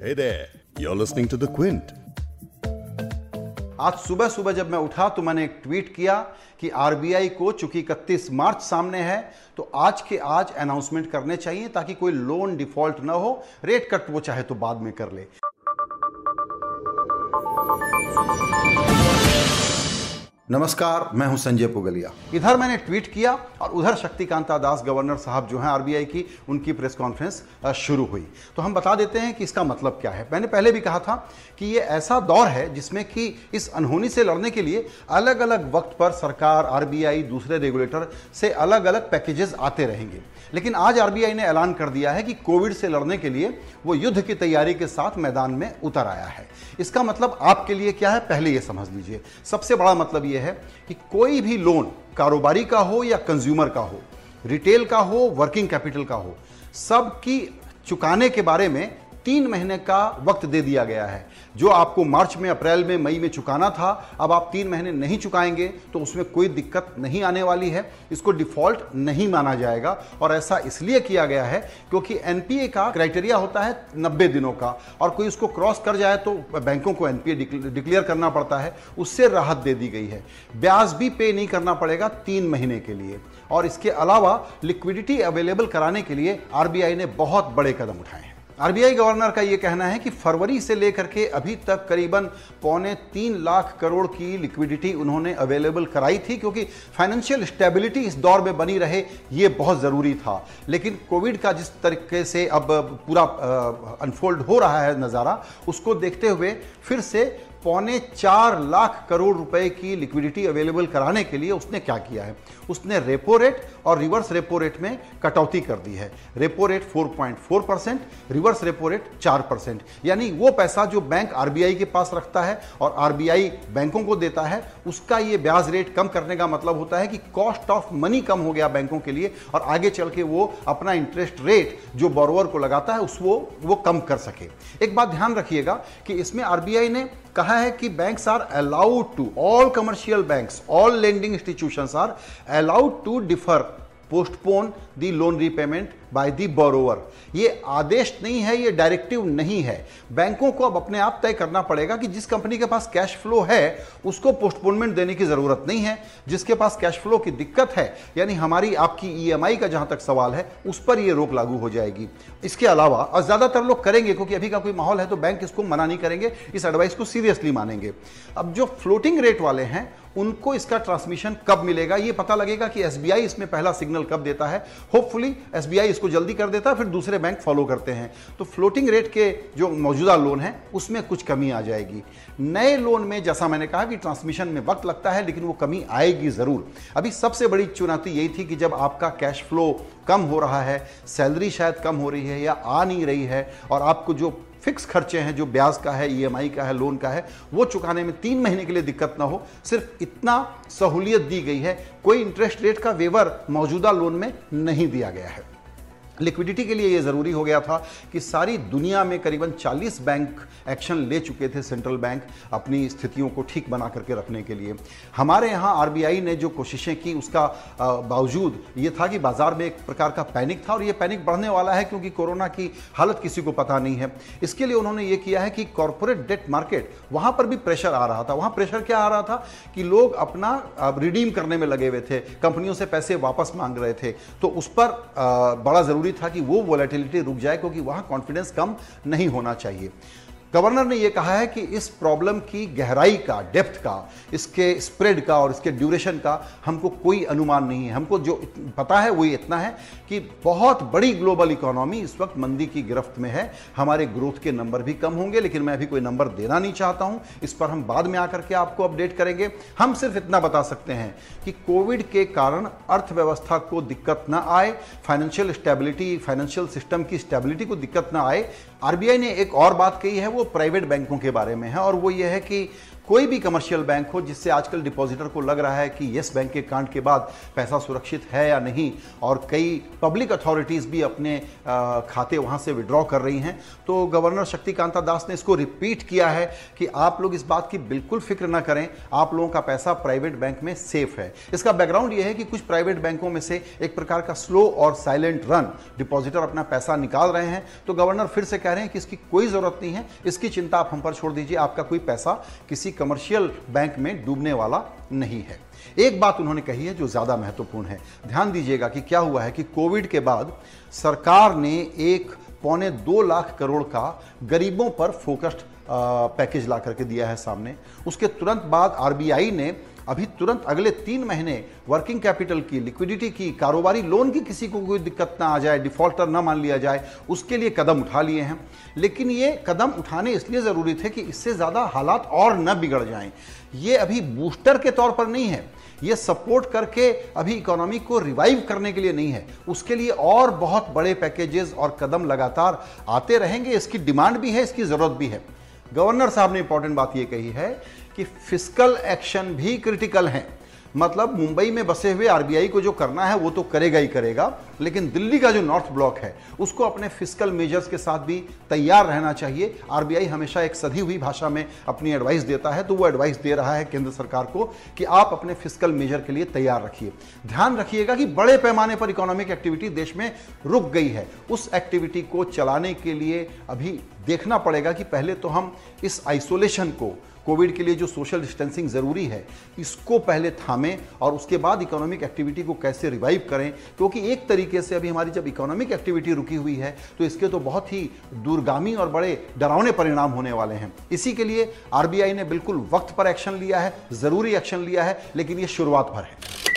Hey there, you're listening to The Quint. आज सुबह सुबह जब मैं उठा तो मैंने एक ट्वीट किया कि आरबीआई को चूँकि 31 मार्च सामने है तो आज के आज अनाउंसमेंट करने चाहिए ताकि कोई लोन डिफ़ॉल्ट ना हो रेट कट वो चाहे तो बाद में कर ले नमस्कार, मैं हूँ संजय पुगलिया। इधर मैंने ट्वीट किया और उधर शक्तिकांता दास गवर्नर साहब जो हैं आरबीआई की, उनकी प्रेस कॉन्फ्रेंस शुरू हुई। तो हम बता देते हैं कि इसका मतलब क्या है। मैंने पहले भी कहा था कि ये ऐसा दौर है जिसमें कि इस अनहोनी से लड़ने के लिए अलग अलग वक्त पर सरकार, आरबीआई, दूसरे रेगुलेटर से अलग अलग पैकेजेस आते रहेंगे। लेकिन आज आरबीआई ने ऐलान कर दिया है कि कोविड से लड़ने के लिए वो युद्ध की तैयारी के साथ मैदान में उतर आया है। इसका मतलब आपके लिए क्या है? पहले ये समझ लीजिए। सबसे बड़ा मतलब ये है कि कोई भी लोन कारोबारी का हो या कंज्यूमर का हो रिटेल का हो वर्किंग कैपिटल का हो, सबकी चुकाने के बारे में तीन महीने का वक्त दे दिया गया है। जो आपको मार्च में, अप्रैल में, मई में चुकाना था, अब आप तीन महीने नहीं चुकाएँगे तो उसमें कोई दिक्कत नहीं आने वाली है। इसको डिफ़ॉल्ट नहीं माना जाएगा। और ऐसा इसलिए किया गया है क्योंकि एनपीए का क्राइटेरिया होता है नब्बे दिनों का। और कोई उसको क्रॉस कर जाए तो बैंकों को एनपीए डिक्लेयर करना पड़ता है। उससे राहत दे दी गई है। ब्याज भी पे नहीं करना पड़ेगा तीन महीने के लिए। और इसके अलावा लिक्विडिटी अवेलेबल कराने के लिए आरबीआई ने बहुत बड़े कदम उठाए हैं। आरबीआई गवर्नर का यह कहना है कि फरवरी से लेकर के अभी तक करीबन पौने तीन लाख करोड़ की लिक्विडिटी उन्होंने अवेलेबल कराई थी, क्योंकि फाइनेंशियल स्टेबिलिटी इस दौर में बनी रहे, ये बहुत ज़रूरी था। लेकिन कोविड का जिस तरीके से अब पूरा अनफोल्ड हो रहा है नज़ारा, उसको देखते हुए फिर से पौने चार लाख करोड़ रुपए की लिक्विडिटी अवेलेबल कराने के लिए उसने क्या किया है? उसने रेपो रेट और रिवर्स रेपो रेट में कटौती कर दी है। Repo rate 4.4 percent reverse repo rate 4 percent यानी वो पैसा जो बैंक आरबीआई के पास रखता है और आरबीआई बैंकों को देता है, उसका ये ब्याज रेट कम करने का मतलब होता है कि कॉस्ट ऑफ़ मनी कम हो गया बैंकों के लिए और आगे चल के वो अपना इंटरेस्ट रेट जो बोरोवर को लगाता है, उस वो वो कम कर सके। एक बात ध्यान रखिएगा कि इसमें आरबीआई ने कहा है कि banks are allowed to all commercial banks all lending institutions are allowed to defer postpone the loan repayment by the borrower ये आदेश नहीं है, ये डायरेक्टिव नहीं है। बैंकों को अब अपने आप तय करना पड़ेगा कि जिस कंपनी के पास कैश फ्लो है, उसको पोस्टपोनमेंट देने की ज़रूरत नहीं है। जिसके पास कैश फ्लो की दिक्कत है, यानी हमारी, आपकी ईएमआई का जहाँ तक सवाल है, उस पर यह रोक लागू हो जाएगी। इसके अलावा, और ज़्यादातर लोग करेंगे, क्योंकि अभी का कोई माहौल है तो बैंक इसको मना नहीं करेंगे, इस एडवाइस को सीरियसली मानेंगे। अब जो फ्लोटिंग रेट वाले हैं, उनको इसका ट्रांसमिशन कब मिलेगा, ये पता लगेगा कि एसबीआई इसमें पहला सिग्नल कब देता है। होपफुली एसबीआई इसको जल्दी कर देता है फिर दूसरे बैंक फॉलो करते हैं। तो फ्लोटिंग रेट के जो मौजूदा लोन है, उसमें कुछ कमी आ जाएगी। नए लोन में जैसा मैंने कहा कि ट्रांसमिशन में वक्त लगता है, लेकिन वो कमी आएगी ज़रूर। अभी सबसे बड़ी चुनौती यही थी कि जब आपका कैश फ्लो कम हो रहा है सैलरी शायद कम हो रही है या आ नहीं रही है, और आपको जो फिक्स खर्चे हैं, जो ब्याज का है ईएमआई का है लोन का है, वो चुकाने में तीन महीने के लिए दिक्कत ना हो। सिर्फ़ इतना सहूलियत दी गई है, कोई इंटरेस्ट रेट का वेवर मौजूदा लोन में नहीं दिया गया है। लिक्विडिटी के लिए ये ज़रूरी हो गया था कि सारी दुनिया में करीबन 40 बैंक एक्शन ले चुके थे सेंट्रल बैंक अपनी स्थितियों को ठीक बना करके रखने के लिए। हमारे यहाँ आरबीआई ने जो कोशिशें की, उसका बावजूद ये था कि बाज़ार में एक प्रकार का पैनिक था और ये पैनिक बढ़ने वाला है क्योंकि कोरोना की हालत किसी को पता नहीं है। इसके लिए उन्होंने ये किया है कि कॉरपोरेट डेट मार्केट, वहाँ पर भी प्रेशर आ रहा था। वहाँ प्रेशर क्या आ रहा था कि लोग अपना रिडीम करने में लगे हुए थे। कंपनियों से पैसे वापस मांग रहे थे। तो उस पर बड़ा ज़रूरी ज़रूरी था कि वो वॉलेटिलिटी रुक जाए क्योंकि वहाँ कॉन्फिडेंस कम नहीं होना चाहिए। गवर्नर ने यह कहा है कि इस प्रॉब्लम की गहराई का, डेप्थ का, इसके स्प्रेड का और इसके ड्यूरेशन का हमको कोई अनुमान नहीं है। हमको जो पता है वो इतना है कि बहुत बड़ी ग्लोबल इकोनॉमी इस वक्त मंदी की गिरफ्त में है। हमारे ग्रोथ के नंबर भी कम होंगे, लेकिन मैं अभी कोई नंबर देना नहीं चाहता हूँ। इस पर हम बाद में आकर के आपको अपडेट करेंगे। हम सिर्फ़ इतना बता सकते हैं कि कोविड के कारण अर्थव्यवस्था को दिक्कत ना आए, फाइनेंशियल स्टेबिलिटी, फाइनेंशियल सिस्टम की स्टेबिलिटी को दिक्कत ना आए आरबीआई ने एक और बात कही है, वो प्राइवेट बैंकों के बारे में है, और वो ये है कि कोई भी कमर्शियल बैंक हो, जिससे आजकल डिपॉजिटर को लग रहा है कि येस बैंक के कांड के बाद पैसा सुरक्षित है या नहीं, और कई पब्लिक अथॉरिटीज भी अपने खाते वहाँ से विड्रॉ कर रही हैं। तो गवर्नर शक्तिकांता दास ने इसको रिपीट किया है कि आप लोग इस बात की बिल्कुल फ़िक्र ना करें, आप लोगों का पैसा प्राइवेट बैंक में सेफ़ है। इसका बैकग्राउंड यह है कि कुछ प्राइवेट बैंकों में से एक प्रकार का स्लो और साइलेंट रन डिपॉजिटर अपना पैसा निकाल रहे हैं। तो गवर्नर फिर से कह रहे हैं कि इसकी कोई ज़रूरत नहीं है, इसकी चिंता आप हम पर छोड़ दीजिए, आपका कोई पैसा किसी कमर्शियल बैंक में डूबने वाला नहीं है। एक बात उन्होंने कही है जो ज़्यादा महत्वपूर्ण है। ध्यान दीजिएगा कि क्या हुआ है कि कोविड के बाद सरकार ने एक पौने दो लाख करोड़ का गरीबों पर फोकस्ड पैकेज ला करके दिया है सामने। उसके तुरंत बाद आरबीआई ने अभी तुरंत अगले तीन महीने वर्किंग कैपिटल की लिक्विडिटी की, कारोबारी लोन की किसी को कोई दिक्कत ना आ जाए डिफॉल्टर ना मान लिया जाए, उसके लिए कदम उठा लिए हैं। लेकिन ये कदम उठाने इसलिए ज़रूरी थे कि इससे ज़्यादा हालात और न बिगड़ जाएँ। ये अभी बूस्टर के तौर पर नहीं है। ये सपोर्ट करके अभी इकोनॉमी को रिवाइव करने के लिए नहीं है। उसके लिए और बहुत बड़े पैकेजेस और कदम लगातार आते रहेंगे। इसकी डिमांड भी है, इसकी ज़रूरत भी है। गवर्नर साहब ने इंपॉर्टेंट बात यह कही है कि फ़िज़िकल एक्शन भी क्रिटिकल हैं। मतलब मुंबई में बसे हुए आरबीआई को जो करना है, वो तो करेगा ही करेगा, लेकिन दिल्ली का जो नॉर्थ ब्लॉक है, उसको अपने फ़िज़िकल मेजर्स के साथ भी तैयार रहना चाहिए। आरबीआई हमेशा एक सधी हुई भाषा में अपनी एडवाइस देता है तो वो एडवाइस दे रहा है केंद्र सरकार को कि आप अपने फ़िज़िकल मेजर के लिए तैयार रखिए। ध्यान रखिएगा कि बड़े पैमाने पर इकोनॉमिक एक्टिविटी देश में रुक गई है। उस एक्टिविटी को चलाने के लिए अभी देखना पड़ेगा कि पहले तो हम इस आइसोलेशन को कोविड के लिए जो सोशल डिस्टेंसिंग ज़रूरी है, इसको पहले थामें और उसके बाद इकोनॉमिक एक्टिविटी को कैसे रिवाइव करें, क्योंकि एक तरीके से अभी हमारी जब इकोनॉमिक एक्टिविटी रुकी हुई है तो इसके तो बहुत ही दूरगामी और बड़े डरावने परिणाम होने वाले हैं। इसी के लिए आरबीआई ने बिल्कुल वक्त पर एक्शन लिया है, ज़रूरी एक्शन लिया है, लेकिन ये शुरुआत भर है।